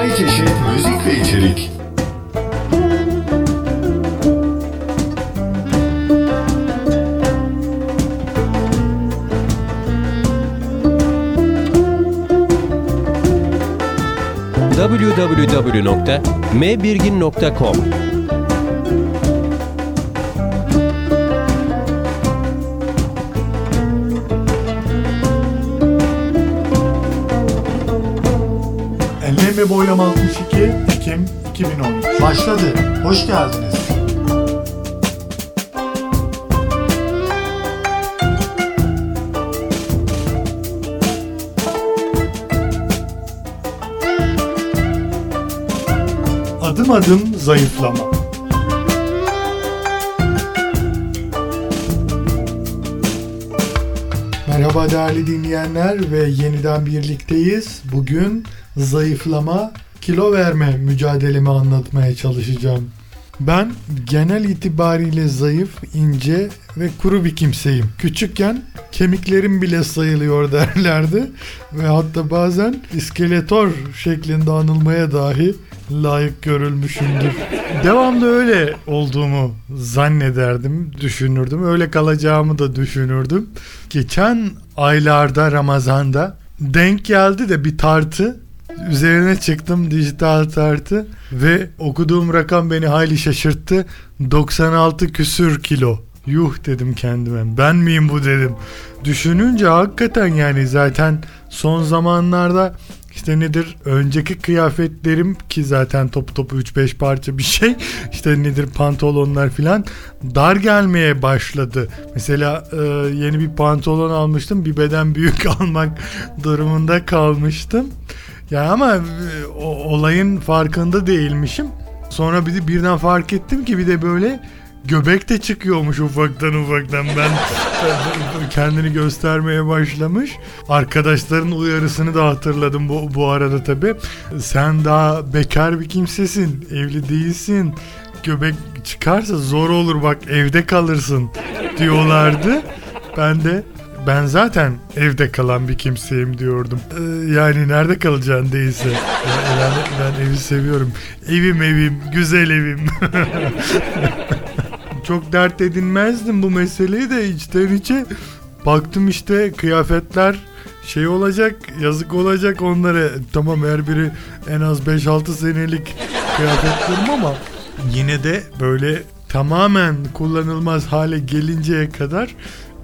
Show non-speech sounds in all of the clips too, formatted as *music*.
Envai çeşit müzik ve içerik. www.mbirgin.com ve Boylam 62 Ekim 2013 Başladı. Hoş geldiniz. Adım adım zayıflama. Merhaba değerli dinleyenler ve yeniden birlikteyiz. Bugün zayıflama, kilo verme mücadelemi anlatmaya çalışacağım. Ben genel itibariyle zayıf, ince ve kuru bir kimseyim. Küçükken kemiklerim bile sayılıyor *laughs* derlerdi ve hatta bazen iskeletor şeklinde anılmaya dahi layık görülmüşümdür. Devamlı öyle olduğumu zannederdim, düşünürdüm. Öyle kalacağımı da düşünürdüm. Geçen aylarda Ramazan'da denk geldi de bir tartı Üzerine çıktım dijital tartı ve okuduğum rakam beni hayli şaşırttı. 96 küsür kilo. Yuh dedim kendime. Ben miyim bu dedim. Düşününce hakikaten yani zaten son zamanlarda işte nedir önceki kıyafetlerim ki zaten top topu 3-5 parça bir şey *laughs* işte nedir pantolonlar filan dar gelmeye başladı. Mesela e, yeni bir pantolon almıştım bir beden büyük *laughs* almak durumunda kalmıştım. Ya ama e, o, olayın farkında değilmişim. Sonra bir de birden fark ettim ki bir de böyle göbek de çıkıyormuş ufaktan ufaktan ben *laughs* kendini göstermeye başlamış. Arkadaşların uyarısını da hatırladım bu, bu arada tabi. Sen daha bekar bir kimsesin, evli değilsin. Göbek çıkarsa zor olur bak evde kalırsın diyorlardı. Ben de ben zaten evde kalan bir kimseyim diyordum. Ee, yani nerede kalacaksın değilse. Yani ben, evi seviyorum. Evim evim, güzel evim. *laughs* Çok dert edinmezdim bu meseleyi de içten içe. Baktım işte kıyafetler şey olacak, yazık olacak onlara. Tamam her biri en az 5-6 senelik kıyafetlerim ama yine de böyle tamamen kullanılmaz hale gelinceye kadar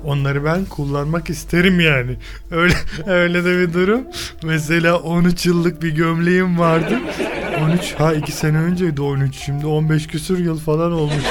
onları ben kullanmak isterim yani. Öyle *laughs* öyle de bir durum. Mesela 13 yıllık bir gömleğim vardı. 13 ha 2 sene önceydi 13 şimdi 15 küsür yıl falan olmuştu.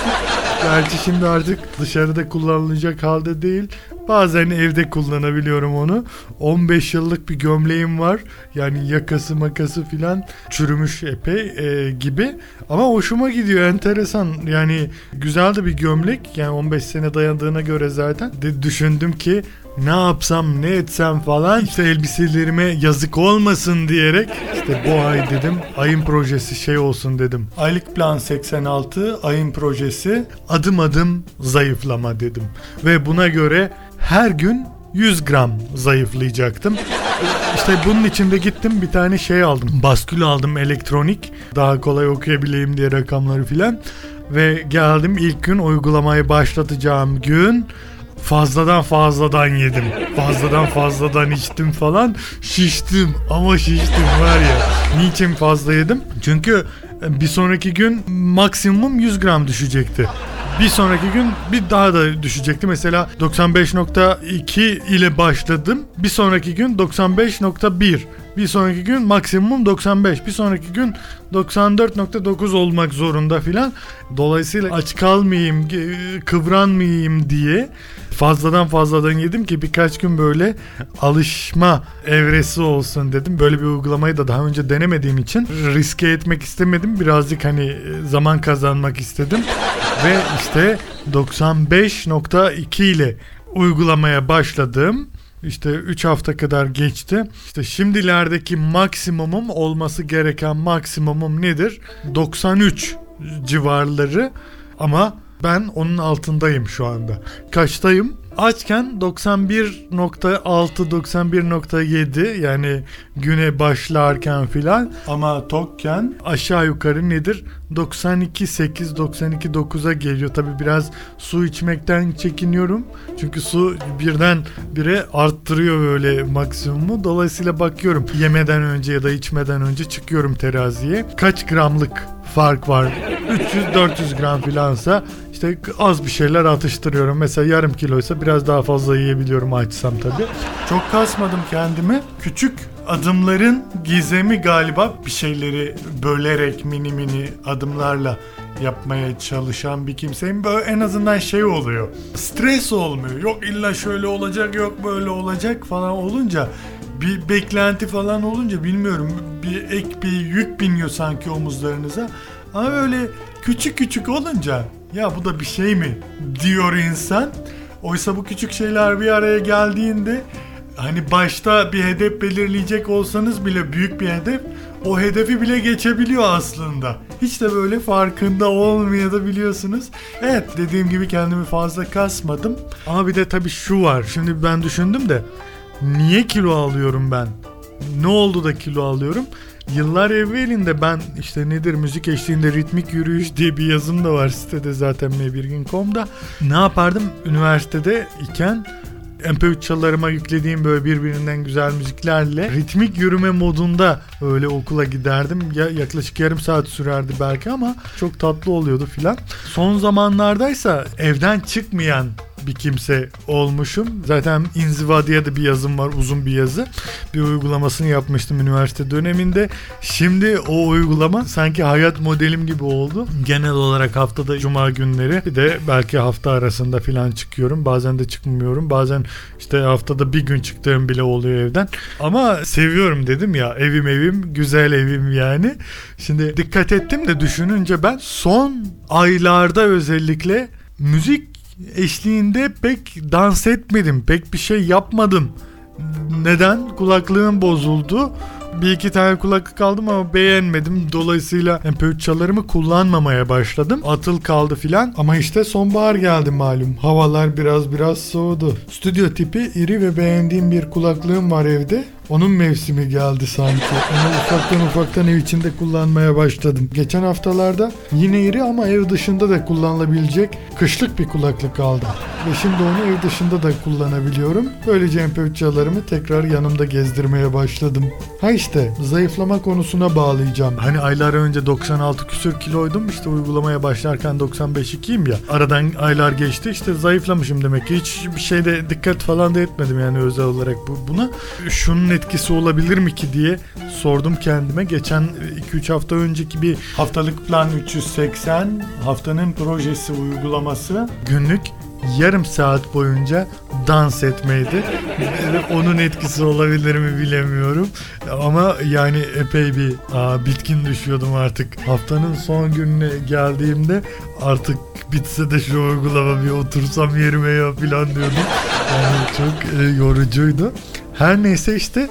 Gerçi şimdi artık dışarıda kullanılacak halde değil. Bazen evde kullanabiliyorum onu. 15 yıllık bir gömleğim var. Yani yakası makası filan çürümüş epey e, gibi. Ama hoşuma gidiyor enteresan. Yani güzel de bir gömlek. Yani 15 sene dayandığına göre zaten. De düşündüm ki ne yapsam ne etsem falan işte elbiselerime yazık olmasın diyerek işte bu ay dedim ayın projesi şey olsun dedim. Aylık plan 86 ayın projesi adım adım zayıflama dedim. Ve buna göre her gün 100 gram zayıflayacaktım. İşte bunun için de gittim bir tane şey aldım. Baskül aldım elektronik. Daha kolay okuyabileyim diye rakamları filan. Ve geldim ilk gün uygulamayı başlatacağım gün fazladan fazladan yedim. Fazladan fazladan içtim falan. Şiştim ama şiştim var ya. Niçin fazla yedim? Çünkü bir sonraki gün maksimum 100 gram düşecekti. Bir sonraki gün bir daha da düşecekti. Mesela 95.2 ile başladım. Bir sonraki gün 95.1. Bir sonraki gün maksimum 95. Bir sonraki gün 94.9 olmak zorunda filan. Dolayısıyla aç kalmayayım, kıvranmayayım diye fazladan fazladan yedim ki birkaç gün böyle alışma evresi olsun dedim. Böyle bir uygulamayı da daha önce denemediğim için riske etmek istemedim. Birazcık hani e, zaman kazanmak istedim. Ve işte 95.2 ile uygulamaya başladım. İşte 3 hafta kadar geçti. İşte şimdilerdeki maksimumum olması gereken maksimumum nedir? 93 civarları ama ben onun altındayım şu anda. Kaçtayım? Açken 91.6 91.7 yani güne başlarken filan ama tokken aşağı yukarı nedir? 92.8 92.9'a geliyor. Tabi biraz su içmekten çekiniyorum. Çünkü su birden bire arttırıyor böyle maksimumu. Dolayısıyla bakıyorum yemeden önce ya da içmeden önce çıkıyorum teraziye. Kaç gramlık fark var? *laughs* 300-400 gram filansa işte az bir şeyler atıştırıyorum. Mesela yarım kiloysa biraz daha fazla yiyebiliyorum açsam tabii. Çok kasmadım kendimi. Küçük adımların gizemi galiba bir şeyleri bölerek mini mini adımlarla yapmaya çalışan bir kimseyim. Böyle en azından şey oluyor. Stres olmuyor. Yok illa şöyle olacak yok böyle olacak falan olunca bir beklenti falan olunca bilmiyorum bir ek bir yük biniyor sanki omuzlarınıza. Ama böyle küçük küçük olunca ya bu da bir şey mi diyor insan. Oysa bu küçük şeyler bir araya geldiğinde hani başta bir hedef belirleyecek olsanız bile büyük bir hedef o hedefi bile geçebiliyor aslında. Hiç de böyle farkında olmaya da biliyorsunuz. Evet dediğim gibi kendimi fazla kasmadım. Ama bir de tabii şu var. Şimdi ben düşündüm de niye kilo alıyorum ben? Ne oldu da kilo alıyorum? Yıllar evvelinde ben işte nedir müzik eşliğinde ritmik yürüyüş diye bir yazım da var sitede zaten m1.com'da. Ne yapardım? Üniversitede iken MP3 çalarıma yüklediğim böyle birbirinden güzel müziklerle ritmik yürüme modunda öyle okula giderdim. Ya yaklaşık yarım saat sürerdi belki ama çok tatlı oluyordu filan. Son zamanlardaysa evden çıkmayan bir kimse olmuşum. Zaten inziva diye de bir yazım var uzun bir yazı. Bir uygulamasını yapmıştım üniversite döneminde. Şimdi o uygulama sanki hayat modelim gibi oldu. Genel olarak haftada cuma günleri bir de belki hafta arasında filan çıkıyorum. Bazen de çıkmıyorum. Bazen işte haftada bir gün çıktığım bile oluyor evden. Ama seviyorum dedim ya evim evim güzel evim yani. Şimdi dikkat ettim de düşününce ben son aylarda özellikle müzik eşliğinde pek dans etmedim. Pek bir şey yapmadım. Neden? Kulaklığım bozuldu. Bir iki tane kulaklık aldım ama beğenmedim. Dolayısıyla MP3 çalarımı kullanmamaya başladım. Atıl kaldı filan. Ama işte sonbahar geldi malum. Havalar biraz biraz soğudu. Stüdyo tipi iri ve beğendiğim bir kulaklığım var evde. Onun mevsimi geldi sanki. Onu ufaktan ufaktan ev içinde kullanmaya başladım. Geçen haftalarda yine iri ama ev dışında da kullanılabilecek kışlık bir kulaklık aldım. Ve şimdi onu ev dışında da kullanabiliyorum. Böylece MP3 çalarımı tekrar yanımda gezdirmeye başladım. Ha işte zayıflama konusuna bağlayacağım. Hani aylar önce 96 küsür kiloydum. İşte uygulamaya başlarken 95-2'yim ya. Aradan aylar geçti. İşte zayıflamışım demek ki. Hiç bir şeyde dikkat falan da etmedim yani özel olarak bu, buna. Şunun etkisi olabilir mi ki diye sordum kendime. Geçen 2-3 hafta önceki bir haftalık plan 380 haftanın projesi uygulaması günlük yarım saat boyunca dans etmeydi. Onun etkisi olabilir mi bilemiyorum. Ama yani epey bir aa, bitkin düşüyordum artık. Haftanın son gününe geldiğimde artık bitse de şu uygulama bir otursam yerime ya falan diyordum. Yani çok e, yorucuydu. Her neyse işte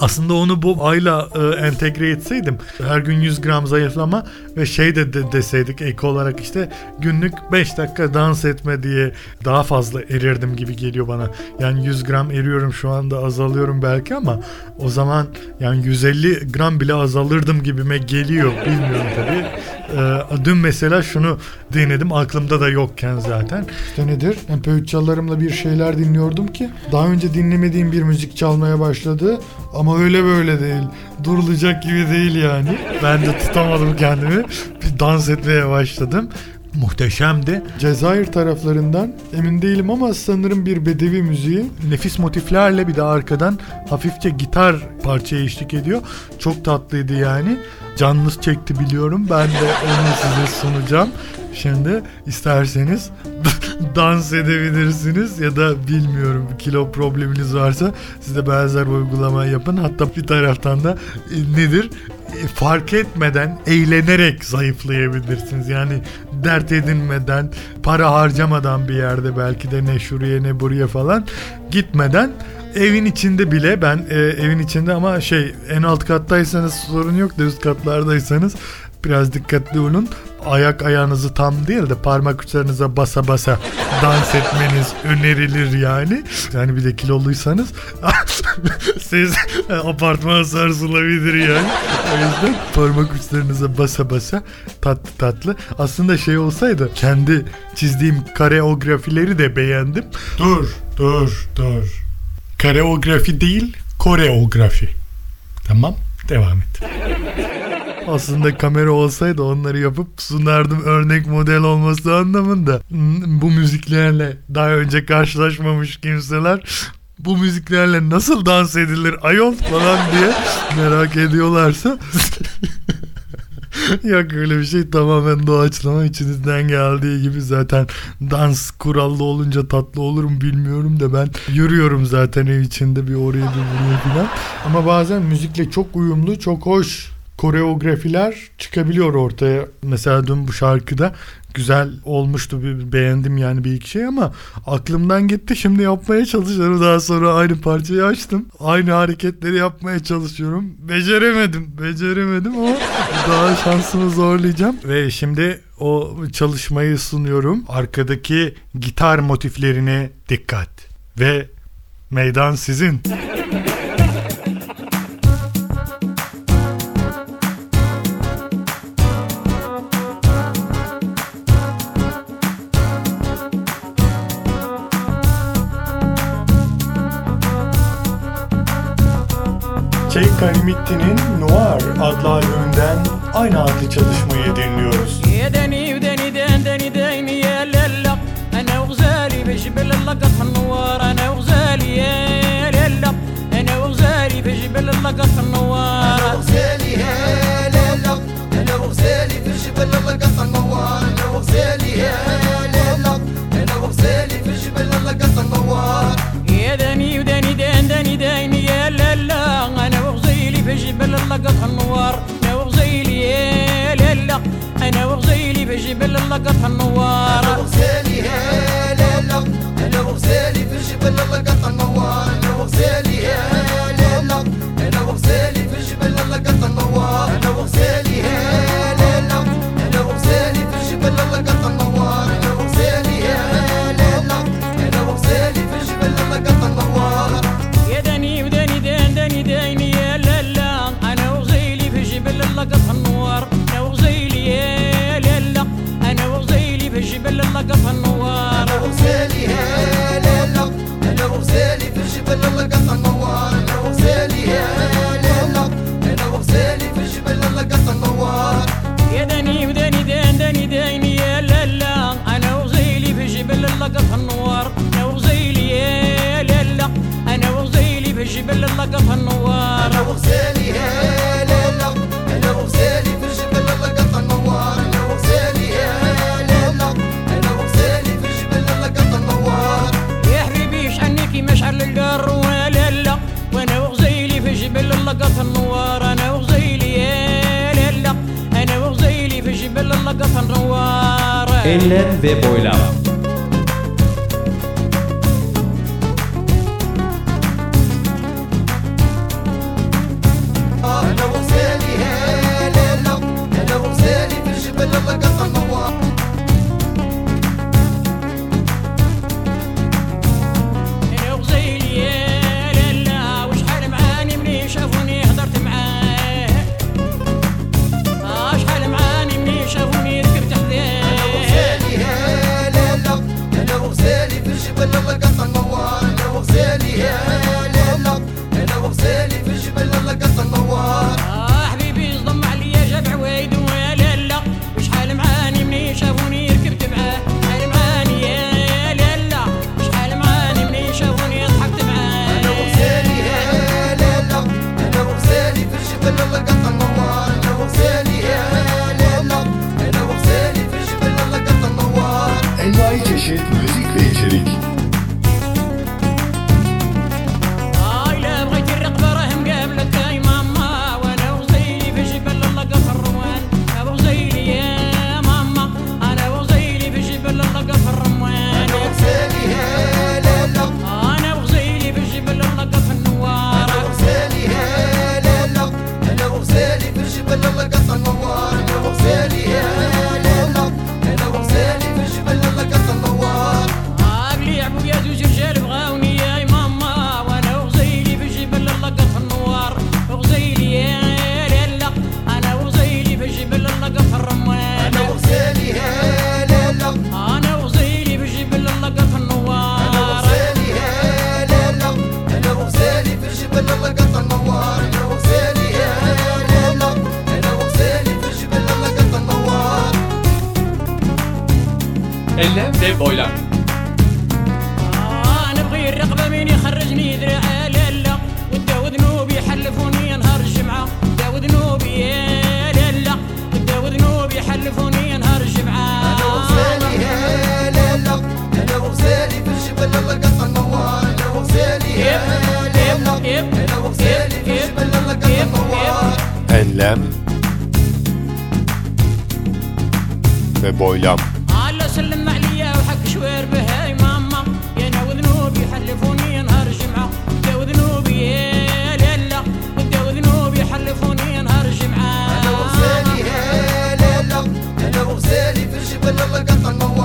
aslında onu bu ayla e, entegre etseydim her gün 100 gram zayıflama ve şey de, de deseydik ek olarak işte günlük 5 dakika dans etme diye daha fazla erirdim gibi geliyor bana. Yani 100 gram eriyorum şu anda azalıyorum belki ama o zaman yani 150 gram bile azalırdım gibime geliyor. Bilmiyorum tabii. E, dün mesela şunu denedim aklımda da yokken zaten. İşte nedir? MP3 çalarımla bir şeyler dinliyordum ki daha önce dinlemediğim bir müzik çalmaya başladı ama öyle böyle değil. Durulacak gibi değil yani. Ben de tutamadım kendimi. Bir dans etmeye başladım. muhteşemdi. Cezayir taraflarından emin değilim ama sanırım bir bedevi müziği. Nefis motiflerle bir de arkadan hafifçe gitar parçaya eşlik ediyor. Çok tatlıydı yani. Canınız çekti biliyorum. Ben de onu size sunacağım. Şimdi isterseniz *laughs* dans edebilirsiniz ya da bilmiyorum kilo probleminiz varsa siz de benzer uygulama yapın. Hatta bir taraftan da e, nedir? E, fark etmeden eğlenerek zayıflayabilirsiniz. Yani dert edinmeden, para harcamadan bir yerde belki de ne şuraya ne buraya falan gitmeden evin içinde bile ben e, evin içinde ama şey en alt kattaysanız sorun yok da üst katlardaysanız biraz dikkatli olun. Ayak ayağınızı tam değil de parmak uçlarınıza basa basa dans etmeniz önerilir yani. Yani bir de kiloluysanız *laughs* siz apartman sarsılabilir yani. O yüzden parmak uçlarınıza basa basa tatlı tatlı. Aslında şey olsaydı kendi çizdiğim kareografileri de beğendim. Dur dur dur. Kareografi değil koreografi. Tamam devam et. Aslında kamera olsaydı onları yapıp sunardım örnek model olması anlamında. Hmm, Bu müziklerle daha önce karşılaşmamış kimseler bu müziklerle nasıl dans edilir ayol falan diye merak ediyorlarsa *laughs* Yok öyle bir şey tamamen doğaçlama içinizden geldiği gibi zaten dans kurallı olunca tatlı olur mu bilmiyorum da ben yürüyorum zaten ev içinde bir oraya bir buraya falan. Ama bazen müzikle çok uyumlu, çok hoş koreografiler çıkabiliyor ortaya. Mesela dün bu şarkıda güzel olmuştu beğendim yani bir iki şey ama aklımdan gitti. Şimdi yapmaya çalışıyorum. Daha sonra aynı parçayı açtım. Aynı hareketleri yapmaya çalışıyorum. Beceremedim beceremedim ama daha şansımı zorlayacağım. Ve şimdi o çalışmayı sunuyorum. Arkadaki gitar motiflerine dikkat. Ve meydan sizin. Çeyk Karimitti'nin Noir adlı albümünden aynı adlı çalışmayı dinliyoruz. يا دني ودني دان دني دايني يا لالا انا وغزالي بجبل اللقط النوار لقط النوار أنا وغزيلي يا ليلى أنا وغزيلي بجبل لقط النوار أنا وغزيلي يا ليلى أنا وغزيلي بجبل لقط النوار أنا وغزيلي يا ليلى أنا وغزيلي بجبل لقط النوار أنا وغزيلي يا ليلى أنا وغزيلي بجبل لقط النوار أنا وغزيلي يا ليلى أنا وغزيلي بجبل لقط النوار يا داني وداني دان داني داني النوار أنا وغزيلي يا لالا أنا وغزيلي في جبل اللقط النوار. أنا وغزالي يا لالا أنا وغزالي في الجبل لقط النوار. أنا وغزالي يا لالا أنا وغزالي في الجبل لقط النوار. يا دني ودني دان دني دايني يا لالا أنا وغزيلي في جبل اللقط النوار. أنا وغزيلي يا لالا أنا وغزيلي في جبل اللقط النوار. أنا وغزالي يا القر ولا لا وأنا وغزيلي في جبل اللقط النوار أنا وغزيلي يا لالا أنا وغزيلي في جبل اللقط النوار ve boylam. جبل الله قص النوار أنا وغزالي هلا في جبل الله قص آه حبيبي صدم عليا جاب عوايد ويا لا وشحال معاني مني شافوني ركبت معاه شحال معاني يا لا شحال معاني مني شافوني ضحكت معاه أنا وغزالي هلا هلا أنا وغزالي في جبل الله قص النوار أنا وغزالي هلا هلا أنا وغزالي في جبل الله قص النوار انوايت شيت music featuring Boylam. آه، نبغي الرقبة مين يخرجني ذراع لا لا. وداو ذنوبي حلفوني نهار الجمعة. داو ذنوبي يا لا. لا وداو ذنوبي حلفوني نهار الجمعة. أنا وغزالي يا ليلة أنا وغزالي في الجبل لقط النوار أنا وغزالي يا ليلة أنا وغزالي في الجبل لقط النوار Enlem ve boylam. الله سلم عليا وحق شوير بهاي ماما. ينا وذنوبي حلفوني نهار الجمعة بدا وذنوبي يا ليلة بدا وذنوبي حلفوني نهار الجمعة أنا وغزالي يا ليلة أنا وغزالي في الجبل الله قطع الموال.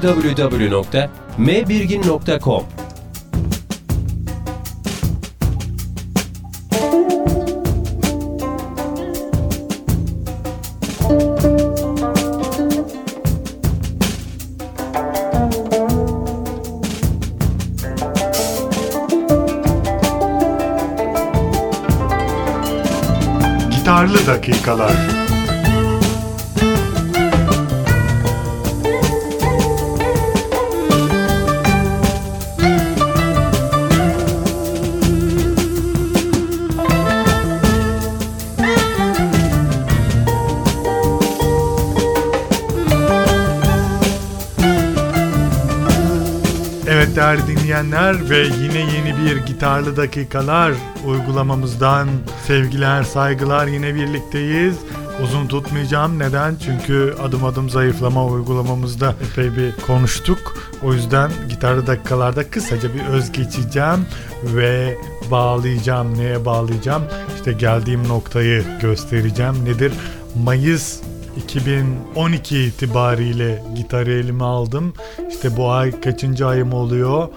www.mbirgin.com Gitarlı dakikalar. Değerli dinleyenler ve yine yeni bir Gitarlı Dakikalar uygulamamızdan sevgiler, saygılar yine birlikteyiz. Uzun tutmayacağım. Neden? Çünkü adım adım zayıflama uygulamamızda epey bir konuştuk. O yüzden Gitarlı Dakikalarda kısaca bir öz geçeceğim ve bağlayacağım. Neye bağlayacağım? İşte geldiğim noktayı göstereceğim. Nedir? Mayıs 2012 itibariyle gitarı elime aldım. İşte bu ay kaçıncı ayım oluyor?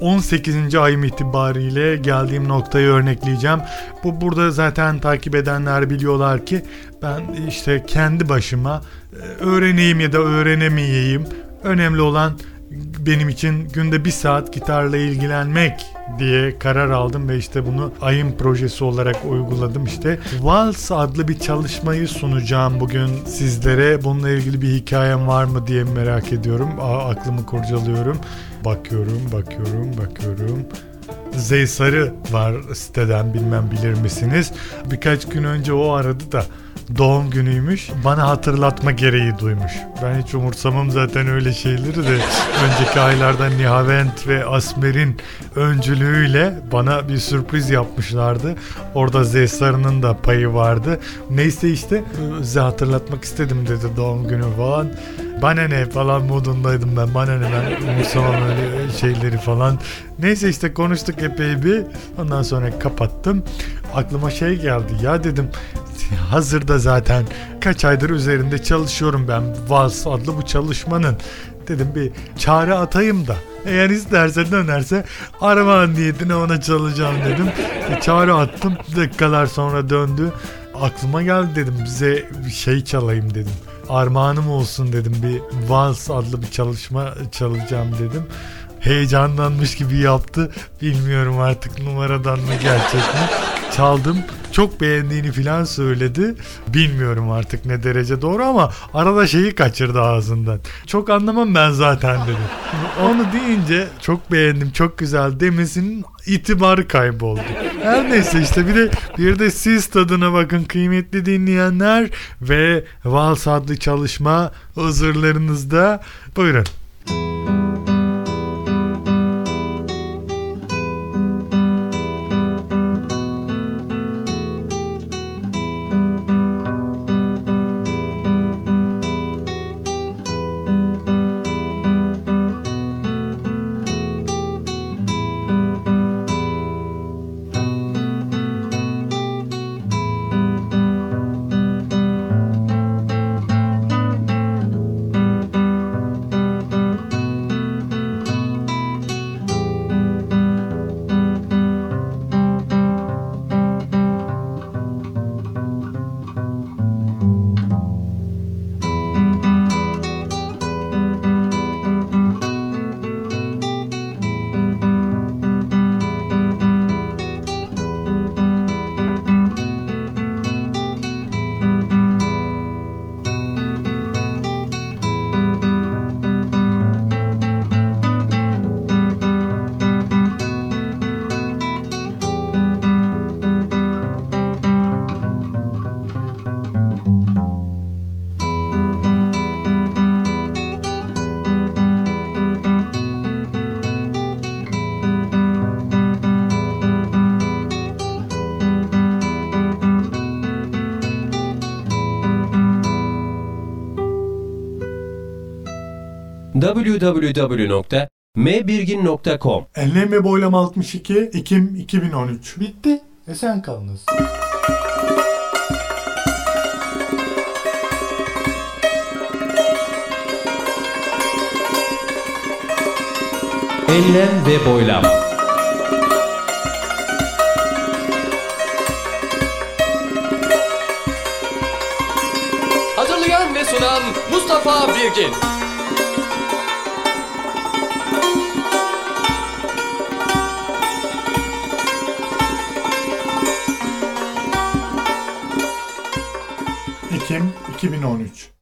18. ayım itibariyle geldiğim noktayı örnekleyeceğim. Bu burada zaten takip edenler biliyorlar ki ben işte kendi başıma e, öğreneyim ya da öğrenemeyeyim. Önemli olan benim için günde bir saat gitarla ilgilenmek diye karar aldım ve işte bunu ayın projesi olarak uyguladım işte. Vals adlı bir çalışmayı sunacağım bugün sizlere. Bununla ilgili bir hikayem var mı diye merak ediyorum. Aa, aklımı kurcalıyorum. Bakıyorum, bakıyorum, bakıyorum. Zey Sarı var siteden bilmem bilir misiniz? Birkaç gün önce o aradı da doğum günüymüş. Bana hatırlatma gereği duymuş. Ben hiç umursamam zaten öyle şeyleri de. Önceki aylarda Nihavent ve Asmer'in öncülüğüyle bana bir sürpriz yapmışlardı. Orada Zesar'ın da payı vardı. Neyse işte size hatırlatmak istedim dedi doğum günü falan. Bana ne falan modundaydım ben. Bana ne ben umursamam öyle şeyleri falan. Neyse işte konuştuk epey bir. Ondan sonra kapattım. Aklıma şey geldi. Ya dedim hazırda zaten kaç aydır üzerinde çalışıyorum ben Vals adlı bu çalışmanın. Dedim bir çare atayım da eğer isterse dönerse armağan niyetine ona çalacağım dedim. Çare attım dakikalar sonra döndü. Aklıma geldi dedim bize şey çalayım dedim. Armağanım olsun dedim bir Vals adlı bir çalışma çalacağım dedim. Heyecanlanmış gibi yaptı. Bilmiyorum artık numaradan mı gerçek mi. Çaldım. çok beğendiğini filan söyledi. Bilmiyorum artık ne derece doğru ama arada şeyi kaçırdı ağzından. Çok anlamam ben zaten dedi. *laughs* Onu deyince çok beğendim çok güzel demesinin itibarı kayboldu. Her neyse işte bir de bir de siz tadına bakın kıymetli dinleyenler ve Vals adlı çalışma huzurlarınızda. Buyurun. www.mbirgin.com Enlem ve Boylam 62 Ekim 2013 bitti. Esen kalınız. Enlem ve boylam. Hazırlayan ve sunan Mustafa Birgin. 2013